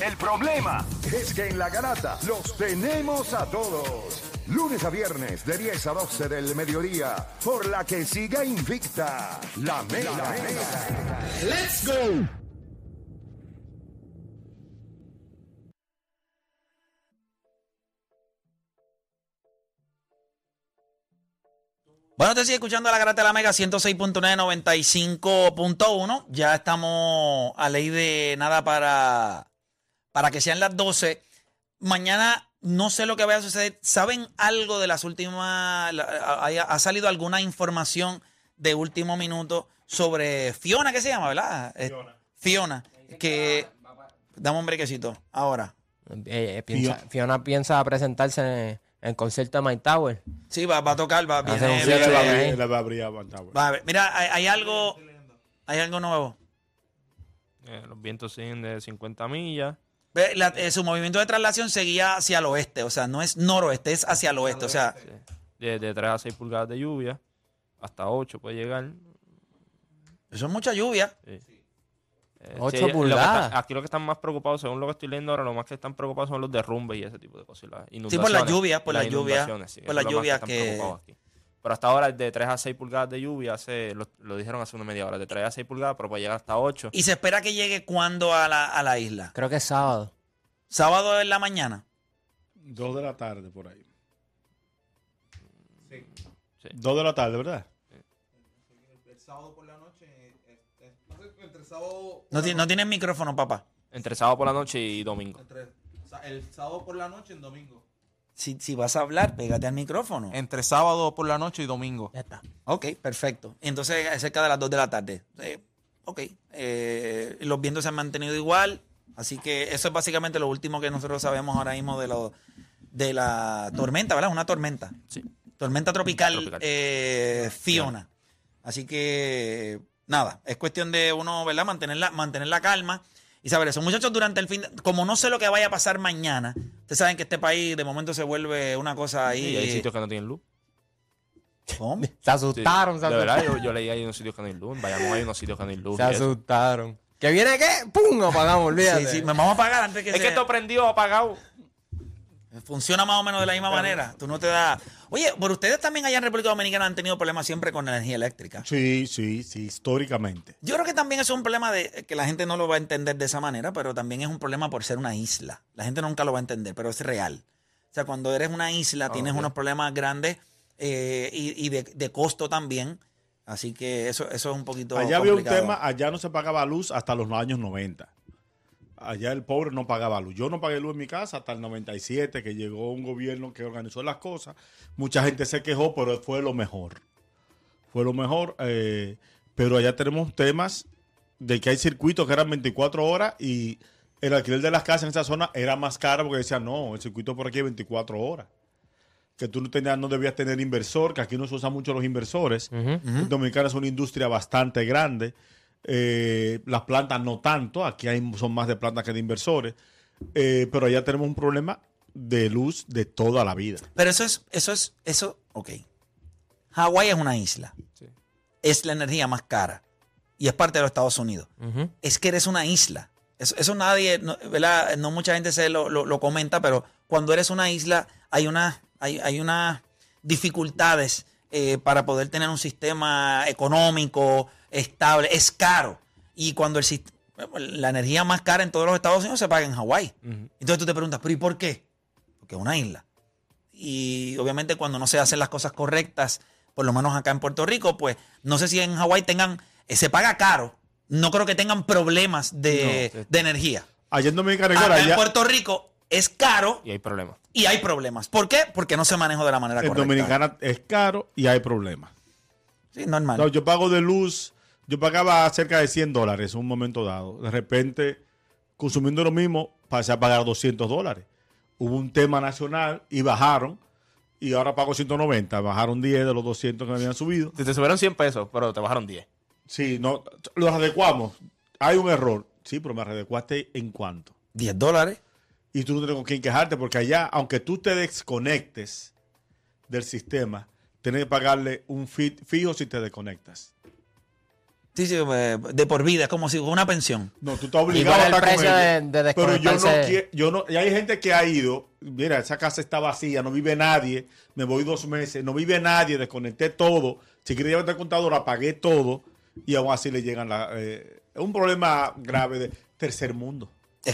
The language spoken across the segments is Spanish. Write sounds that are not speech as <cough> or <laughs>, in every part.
El problema es que en la garata los tenemos a todos. Lunes a viernes de 10 a 12 del mediodía, por la que siga invicta la mega. ¡Let's go! Bueno, te sigue escuchando la Garata de la Mega 106.9, 95.1. Ya estamos a ley de nada para, para que sean las 12. Mañana no sé lo que vaya a suceder. ¿Saben algo de las últimas? ¿Ha, salido alguna información de último minuto sobre Fiona, ¿qué se llama, verdad? Eh, Fiona. que. Dame un brequecito. Ahora. Eh, eh, piensa- Fiona piensa presentarse en, el concierto de Mike Tower. Sí, va, va a tocar, va, a abrir- él va a abrir a Van Tower. va a ver. Mira, hay, hay algo. Hay algo nuevo. Eh, los vientos siguen de 50 millas. Ve, la- eh, su movimiento de traslación seguía hacia el oeste, o sea, no es noroeste, es hacia el oeste, o sea, De, de 3 a 6 pulgadas de lluvia. Hasta 8 puede llegar. eso es mucha lluvia. Eh, Ocho lo que pulgadas. está- aquí lo que están más preocupados, según lo que estoy leyendo ahora, lo más que están preocupados son los derrumbes y ese tipo de cosas. y las Sí, por inundaciones. las lluvias, por Las lluvias, inundaciones, sí, por las lluvias están que- preocupados aquí. Pero hasta ahora, de 3 a 6 pulgadas de lluvia, hace, lo, lo dijeron hace una media hora, de 3 a 6 pulgadas, pero puede llegar hasta 8. Y se espera que llegue cuando a la, a la isla. Creo que es sábado. Sábado en la mañana. Dos de la tarde por ahí. Sí. Dos de la tarde, ¿verdad? el sábado por la noche. eh, eh, no sé, entre sábado. No, ti- no tienes micrófono, papá. Entre sábado por la noche y domingo. Entre, el sábado por la noche en domingo. Si, si vas a hablar, pégate al micrófono. Entre sábado por la noche y domingo. Ya está. Ok, perfecto. Entonces, es cerca de las 2 de la tarde. Eh, ok. Eh, los vientos se han mantenido igual. Así que eso es básicamente lo último que nosotros sabemos ahora mismo de, lo, de la tormenta, ¿verdad? Una tormenta. Sí. Tormenta tropical, Tropical. eh, Fiona. Así que, nada, es cuestión de uno, ¿verdad? Mantener la, mantener la calma. Y saber eso, muchachos, durante el fin, de- como no sé lo que vaya a pasar mañana, ustedes saben que este país de momento se vuelve una cosa ahí. Y hay sitios que no tienen luz. ¿Cómo? <laughs> Se Sí. asustaron, se De asustaron. verdad, yo, yo leí ahí unos sitios que no hay luz. Vayamos hay unos sitios que no hay luz. Se asustaron. ¿Que viene qué? ¡Pum! Apagamos, olvídate. Sí, sí, me vamos a pagar antes que Es se- que esto prendió apagado. Funciona más o menos de la misma manera. Tú no te das. Oye, pero ustedes también allá en República Dominicana han tenido problemas siempre con la energía eléctrica. Sí, sí, sí, históricamente. Yo creo que también es un problema de que la gente no lo va a entender de esa manera, pero también es un problema por ser una isla. La gente nunca lo va a entender, pero es real. O sea, cuando eres una isla tienes ok. unos problemas grandes eh, y, y de, de costo también. Así que eso, eso es un poquito. Allá había un tema, allá no se pagaba luz hasta los años 90. Allá el pobre no pagaba luz. Yo no pagué luz en mi casa hasta el 97, que llegó un gobierno que organizó las cosas. Mucha gente se quejó, pero fue lo mejor. Fue lo mejor. eh, pero allá tenemos temas de que hay circuitos que eran 24 horas y el alquiler de las casas en esa zona era más caro porque decían, no, el circuito por aquí es 24 horas. Que tú no, tenías, no debías tener inversor, que aquí no se usan mucho los inversores. Ujú. Dominicana es una industria bastante grande. Eh, las plantas no tanto, aquí hay, son más de plantas que de inversores. Eh, pero allá tenemos un problema de luz de toda la vida. Pero eso es, eso es, eso, ok. Hawái es una isla. Sí. Es la energía más cara. Y es parte de los Estados Unidos. Es que eres una isla. Eso, eso nadie, no, ¿verdad? No mucha gente se lo, lo- lo comenta, pero cuando eres una isla hay una, hay, hay unas dificultades eh, para poder tener un sistema económico estable. Es caro. Y cuando el sist- la energía más cara en todos los Estados Unidos se paga en Hawái. Entonces tú te preguntas, ¿pero y por qué? Porque es una isla. Y obviamente cuando no se hacen las cosas correctas, por lo menos acá en Puerto Rico, pues no sé si en Hawái tengan, eh, se paga caro. No creo que tengan problemas de, No, sí. de energía. Allá en Dominicana, Acá en allá, Puerto Rico es caro Y hay problemas. y hay problemas. ¿Por qué? Porque no se manejó de la manera en correcta. Dominicana es caro y hay problemas. Sí, normal. No, yo pago de luz, yo pagaba cerca de 100 dólares en un momento dado. De repente, consumiendo lo mismo, pasé a pagar 200 dólares. Hubo un tema nacional y bajaron. Y ahora pago 190. Bajaron 10 de los 200 que me habían subido. Si te subieron 100 pesos, pero te bajaron 10. Sí, no, los adecuamos. Hay un error. Sí, pero me adecuaste en cuánto. 10 dólares. Y tú no tienes con quién quejarte porque allá, aunque tú te desconectes del sistema, tienes que pagarle un fi- fijo si te desconectas. Sí, sí, eh, de por vida, es como si una pensión. No, tú estás obligado Igual a el estar con ellos. de- de Pero yo no quiero, yo no, y hay gente que ha ido, mira, esa casa está vacía, no vive nadie, me voy dos meses, no vive nadie, desconecté todo, si quería llevar el contador, apagué todo, y aún así le llegan la... eh, es un problema grave de tercer mundo.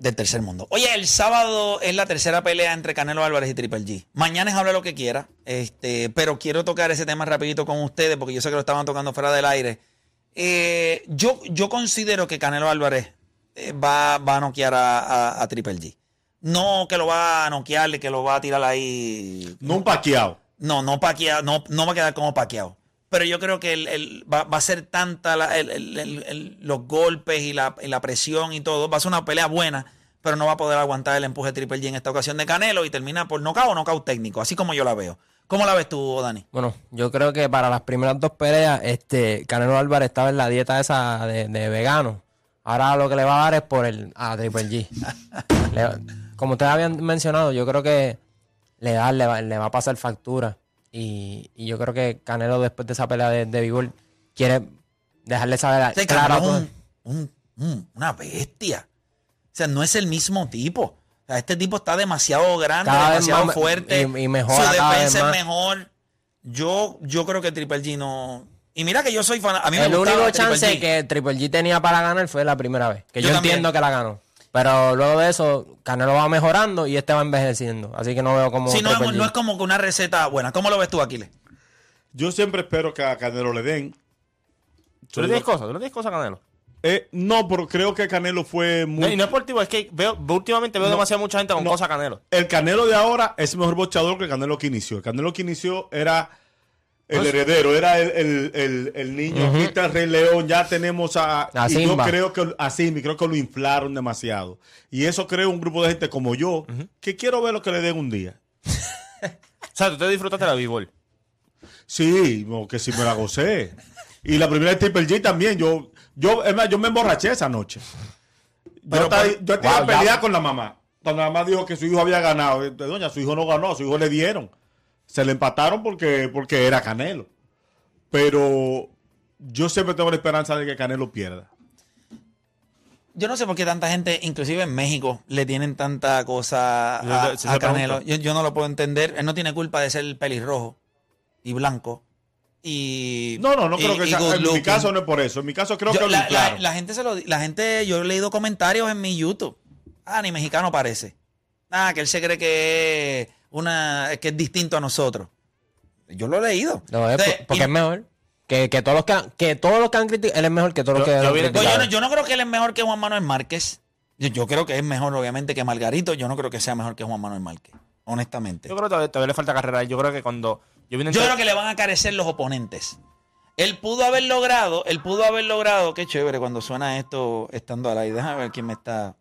Del tercer mundo. Oye, el sábado es la tercera pelea entre Canelo Álvarez y Triple G. Mañana es habla lo que quiera, este, pero quiero tocar ese tema rapidito con ustedes porque yo sé que lo estaban tocando fuera del aire. Eh, yo, yo considero que Canelo Álvarez eh, va, va a noquear a, a- a Triple G. No que lo va a noquear, que lo va a tirar ahí. No un paqueado. No, no paqueado, no, no va a quedar como paqueado. Pero yo creo que el- el- va, va a ser tanta la- el- los golpes y la, y la presión y todo. Va a ser una pelea buena, pero no va a poder aguantar el empuje de Triple G en esta ocasión de Canelo y termina por nocaut o nocaut técnico, así como yo la veo. ¿Cómo la ves tú, Dani? Bueno, yo creo que para las primeras dos peleas, este, Canelo Álvarez estaba en la dieta esa de, de vegano. Ahora lo que le va a dar es por el a Triple G. <laughs> Le- como ustedes habían mencionado, yo creo que le, da, le, va, le va a pasar factura. Y, y yo creo que Canelo, después de esa pelea de, de Vigor, quiere dejarle saber a Este claro un- una bestia. O sea, no es el mismo tipo. Sea, este tipo está demasiado grande, Cada demasiado más me- fuerte. y- y mejora Su defensa es mejor. Yo, yo creo que Triple G no. Y mira que yo soy fan. A mí me El gustaba único chance G. que Triple G tenía para ganar fue la primera vez. Que Yo entiendo que la ganó. Pero luego de eso, Canelo va mejorando y este va envejeciendo. Así que no veo como. Sí, no, es, G. no es como que una receta buena. ¿Cómo lo ves tú, Aquiles? Yo siempre espero que a Canelo le den. ¿Tú le tienes cosas? ¿Tú le tienes cosas a Canelo? Eh, no, pero creo que Canelo fue muy... No, y no es por ti, es que veo, últimamente veo No. demasiada mucha gente con No. cosas Canelo. El Canelo de ahora es mejor boxeador que el Canelo que inició. El Canelo que inició era el Pues- heredero, era el, el- el- el niño. Aquí está el Rey León, ya tenemos a... A y yo creo que a Simba, y creo que lo inflaron demasiado. Y eso crea un grupo de gente como yo, que quiero ver lo que le den un día. <laughs> O sea, tú te disfrutaste la b-ball. Sí, que sí me la gocé. Y la primera de Triple G también. Yo, yo, es más, yo me emborraché esa noche. Yo Pero estaba, por- yo estaba Wow, ya. peleada con la mamá. Cuando la mamá dijo que su hijo había ganado. Eh, Doña, su hijo no ganó, a su hijo le dieron. Se le empataron porque, porque era Canelo. Pero yo siempre tengo la esperanza de que Canelo pierda. Yo no sé por qué tanta gente, inclusive en México, le tienen tanta cosa a, sí Canelo. Yo, yo no lo puedo entender. Él no tiene culpa de ser pelirrojo y blanco. Y, No, no, no y- creo que sea. En mi caso no es por eso. En mi caso creo Yo- que lo la, la- inflaron. la gente se lo, la gente, yo he leído comentarios en mi YouTube. Ah, ni mexicano parece. Ah, que él se cree que es una, que es distinto a nosotros. Yo lo he leído. No, Entonces, porque y- es mejor. Que, que todos los que, han- que todos los que han criticado, él es mejor que todos los que yo han Pues yo, criticado. no, yo no creo que él es mejor que Juan Manuel Márquez. Yo, yo creo que es mejor, obviamente, que Margarito. Yo no creo que sea mejor que Juan Manuel Márquez. Honestamente. Yo creo que todavía, todavía le falta carrera. Yo creo que cuando. Yo Yo creo que le van a carecer los oponentes. Él pudo haber logrado, él pudo haber logrado, qué chévere cuando suena esto estando al aire. Déjame ver quién me está.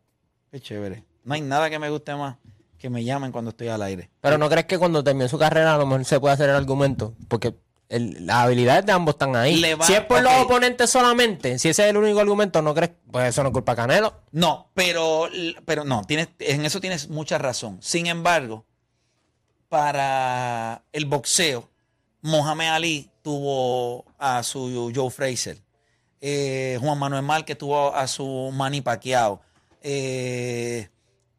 Qué chévere. No hay nada que me guste más que me llamen cuando estoy al aire. Pero no crees que cuando termine su carrera a lo mejor se puede hacer el argumento. Porque el- las habilidades de ambos están ahí. Va- si es por los oponentes solamente, si ese es el único argumento, ¿no crees? Pues eso no es culpa de Canelo. No, pero, pero no, tienes, en eso tienes mucha razón. Sin embargo, para el boxeo, Mohamed Ali tuvo a su Joe Fraser. Eh, Juan Manuel Márquez tuvo a su Manny Pacquiao. Eh,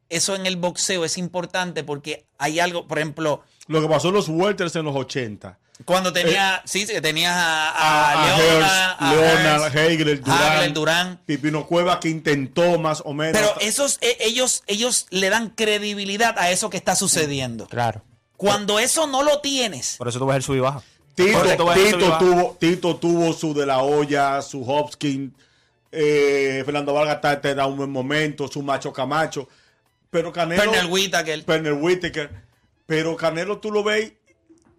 eso en el boxeo es importante porque hay algo, por ejemplo, Lo que pasó en los Welters en los 80. cuando tenía, sí, sí, que tenías a, a, a, Leona, a Leonard, Hagler, Durán, Hagler, Durán. Pipino Cueva que intentó más o menos. Pero esos, ellos, ellos le dan credibilidad a eso que está sucediendo. Claro. Cuando eso no lo tienes, Por eso tú ves el sub y baja. Tito, Por eso tú ves el sub y Tito baja. tuvo, Tito tuvo su de la olla, su Hopkins, eh, Fernando Vargas te, te da un buen momento, su Macho Camacho. Pero Canelo. Pernell Whitaker. Pernell Whitaker. Pero Canelo tú lo ves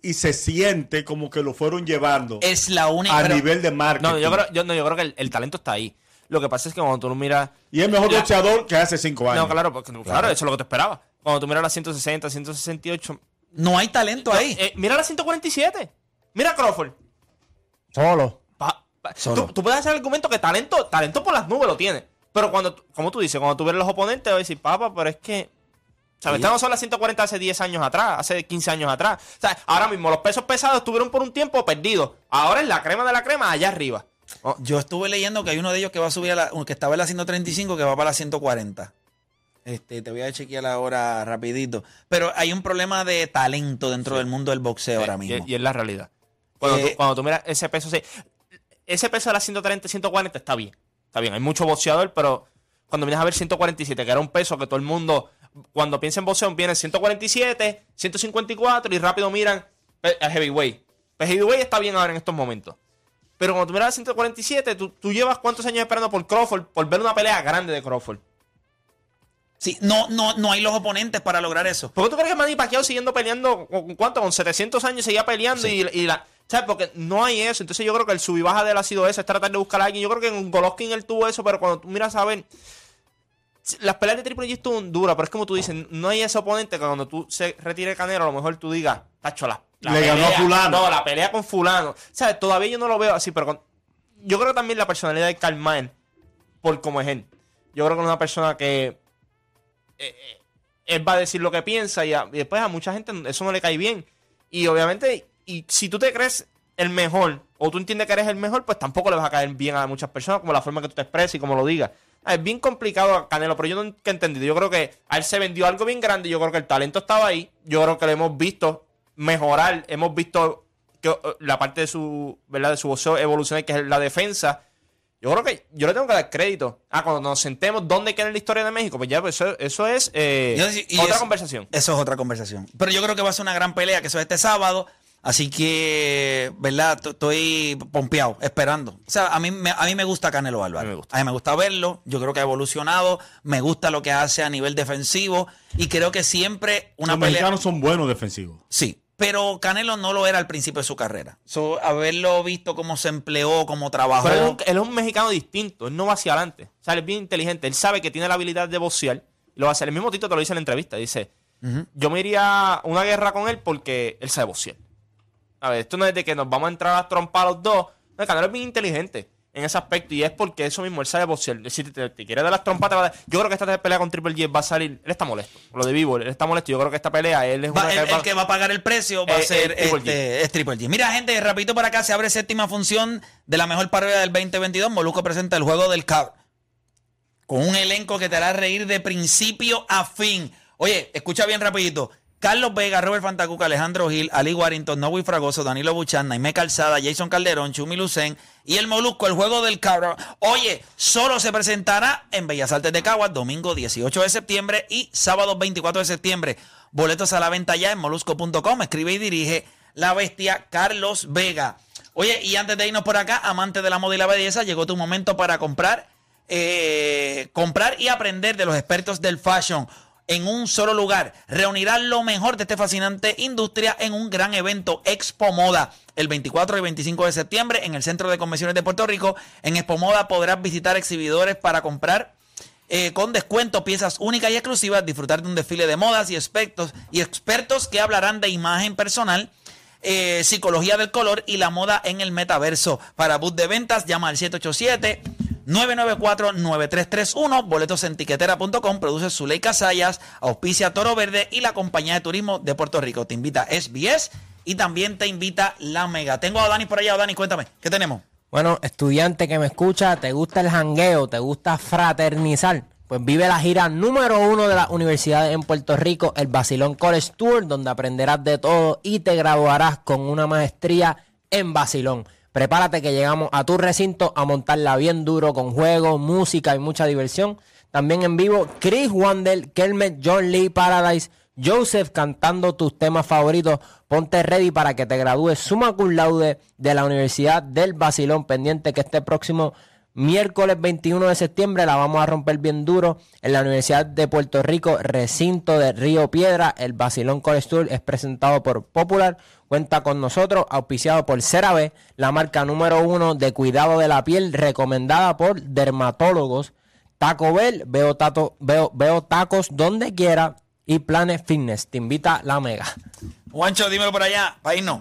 y se siente como que lo fueron llevando es la única. a pero- nivel de marketing. No, yo creo, yo, no, yo creo que el, el talento está ahí. Lo que pasa es que cuando tú lo miras. Y es mejor boxeador que hace cinco años. No, claro, porque, claro, eso es lo que te esperaba. Cuando tú miras las 160, 168. No hay talento ahí. Eh, mira las 147. Mira Crawford. Solo. Pa- pa- Solo. Tú, tú puedes hacer el argumento que talento, talento por las nubes lo tiene. Pero cuando, tú- como tú dices, cuando tú ves los oponentes, vas a decir, papá, pero es que. ¿Sabes? Estas no son las 140 hace 10 años atrás, hace 15 años atrás. O sea, ahora mismo los pesos pesados estuvieron por un tiempo perdidos. Ahora es la crema de la crema allá arriba. Yo estuve leyendo que hay uno de ellos que va a subir a la, que estaba en la 135 que va para la 140. Este, te voy a chequear ahora rapidito. Pero hay un problema de talento dentro del mundo del boxeo ahora mismo. Y, es la realidad. Cuando, Eh, tú, cuando tú miras ese peso, sí, ese peso de las 130, 140 está bien. Está bien, hay mucho boxeador, pero cuando vienes a ver 147, que era un peso que todo el mundo, cuando piensa en boxeo, viene 147, 154 y rápido miran eh, al heavyweight. El heavyweight está bien ahora en estos momentos. Pero cuando tú miras a 147, tú, tú llevas cuántos años esperando por Crawford, por ver una pelea grande de Crawford. Sí, no, no, no hay los oponentes para lograr eso. ¿Por qué tú crees que Manny Pacquiao siguiendo peleando, con cuánto? Con 700 años seguía peleando y, y la... ¿Sabes? Porque no hay eso. Entonces yo creo que el sub y baja de él ha sido eso, es tratar de buscar a alguien. Yo creo que en Golovkin él tuvo eso, pero cuando tú miras a ver... Las peleas de Triple G estuvieron duras, pero es como tú dices, no hay ese oponente que cuando tú se retire Canelo, a lo mejor tú digas, tacho, la, la Le ganó a fulano. No, la pelea con fulano. ¿Sabes? Todavía yo no lo veo así, pero con- yo creo que también la personalidad de Mayer, por como es él. Yo creo que es una persona que eh, eh, él va a decir lo que piensa y, a- después a mucha gente eso no le cae bien. Y obviamente, y si tú te crees el mejor o tú entiendes que eres el mejor, pues tampoco le vas a caer bien a muchas personas, como la forma que tú te expresas y como lo digas. Es bien complicado Canelo, pero yo no he entendido. Yo creo que a él se vendió algo bien grande. Yo creo que el talento estaba ahí. Yo creo que lo hemos visto mejorar. Hemos visto que eh, la parte de su, ¿verdad? De su boxeo evolucionar, que es la defensa. Yo creo que yo le tengo que dar crédito. Ah, cuando nos sentemos, ¿dónde queda la historia de México? Pues ya, pues eso, eso es eh, y otra eso- conversación. Eso es otra conversación. Pero yo creo que va a ser una gran pelea, que eso es este sábado. Así que, ¿verdad? T- Estoy pompeado, esperando. O sea, a mí, me, a mí me gusta Canelo Álvarez. A mí me gusta. A mí me gusta verlo. Yo creo que ha evolucionado. Me gusta lo que hace a nivel defensivo. Y creo que siempre una Los pelea. mexicanos son buenos defensivos. Sí, pero Canelo no lo era al principio de su carrera. So, haberlo visto cómo se empleó, cómo trabajó. Pero él es, un, él es un mexicano distinto. Él no va hacia adelante. O sea, él es bien inteligente. Él sabe que tiene la habilidad de boxear. Lo va a hacer. El mismo Tito te lo dice en la entrevista. Dice, yo me iría a una guerra con él porque él sabe boxear. A ver, esto no es de que nos vamos a entrar a trompar los dos. No, el Canelo es bien inteligente en ese aspecto. Y es porque eso mismo, él sabe boxear. Si te, te, te quiere dar las trompas, te va a dar- Yo creo que esta pelea con Triple G va a salir. Él está molesto. Lo de vivo, él está molesto. Yo creo que esta pelea, él es Va- una el, que va- el que va a pagar el precio va Eh, a ser eh, Triple G. este, es Triple G. Mira, gente, rapidito por acá se abre séptima función de la mejor parodia del 2022. Molusco presenta el juego del cab. Con un elenco que te hará reír de principio a fin. Oye, escucha bien rapidito. Carlos Vega, Robert Fantacuca, Alejandro Gil, Ali Warrington, Nowy Fragoso, Danilo Buchan, Naime Calzada, Jason Calderón, Chumi Lucen y el Molusco, el juego del cabro. Oye, solo se presentará en Bellas Artes de Caguas, domingo 18 de septiembre y sábado 24 de septiembre. Boletos a la venta ya en molusco.com. Escribe y dirige la bestia Carlos Vega. Oye, y antes de irnos por acá, amante de la moda y la belleza, llegó tu momento para comprar, eh, comprar y aprender de los expertos del fashion en un solo lugar. Reunirán lo mejor de esta fascinante industria en un gran evento Expo Moda el 24 y 25 de septiembre en el Centro de Convenciones de Puerto Rico. En Expo Moda podrás visitar exhibidores para comprar eh, con descuento, piezas únicas y exclusivas, disfrutar de un desfile de modas y expertos, y expertos que hablarán de imagen personal, eh, psicología del color y la moda en el metaverso. Para bus de ventas, llama al 787 994-9331, boletos en tiquetera.com, produce Zuleika Sayas, auspicia Toro Verde y la Compañía de Turismo de Puerto Rico. Te invita SBS y también te invita La Mega. Tengo a Dani por allá, Dani, cuéntame, ¿qué tenemos? Bueno, estudiante que me escucha, ¿te gusta el jangueo? ¿Te gusta fraternizar? Pues vive la gira número uno de las universidades en Puerto Rico, el Basilón College Tour, donde aprenderás de todo y te graduarás con una maestría en Basilón. Prepárate que llegamos a tu recinto a montarla bien duro con juegos, música y mucha diversión. También en vivo, Chris Wandel, Kelmet, John Lee, Paradise, Joseph cantando tus temas favoritos. Ponte ready para que te gradúes summa cum laude de la Universidad del Basilón. Pendiente que este próximo miércoles 21 de septiembre la vamos a romper bien duro en la Universidad de Puerto Rico, recinto de Río Piedra. El Basilón College Tour es presentado por Popular. Cuenta con nosotros, auspiciado por CeraVe, la marca número uno de cuidado de la piel, recomendada por dermatólogos. Taco Bell, veo, tato, veo, veo tacos donde quiera. Y Planet Fitness, te invita la mega. Juancho, dímelo por allá, para irnos.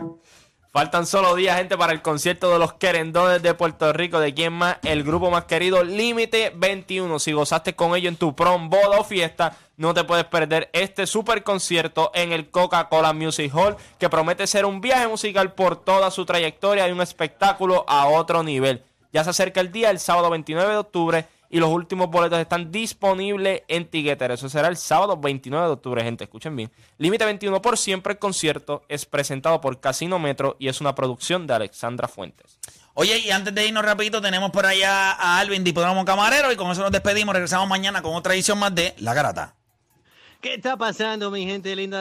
Faltan solo días, gente, para el concierto de los querendones de Puerto Rico. ¿De quién más? El grupo más querido, Límite 21. Si gozaste con ello en tu prom, boda o fiesta, no te puedes perder este super concierto en el Coca-Cola Music Hall, que promete ser un viaje musical por toda su trayectoria y un espectáculo a otro nivel. Ya se acerca el día, el sábado 29 de octubre, y los últimos boletos están disponibles en Tiquetera. Eso será el sábado 29 de octubre, gente. Escuchen bien. Límite 21 por siempre. El concierto es presentado por Casino Metro y es una producción de Alexandra Fuentes. Oye, y antes de irnos rapidito, tenemos por allá a Alvin, Dipodromo Camarero, y con eso nos despedimos. Regresamos mañana con otra edición más de La Garata. ¿Qué está pasando, mi gente linda?